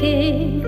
kiss.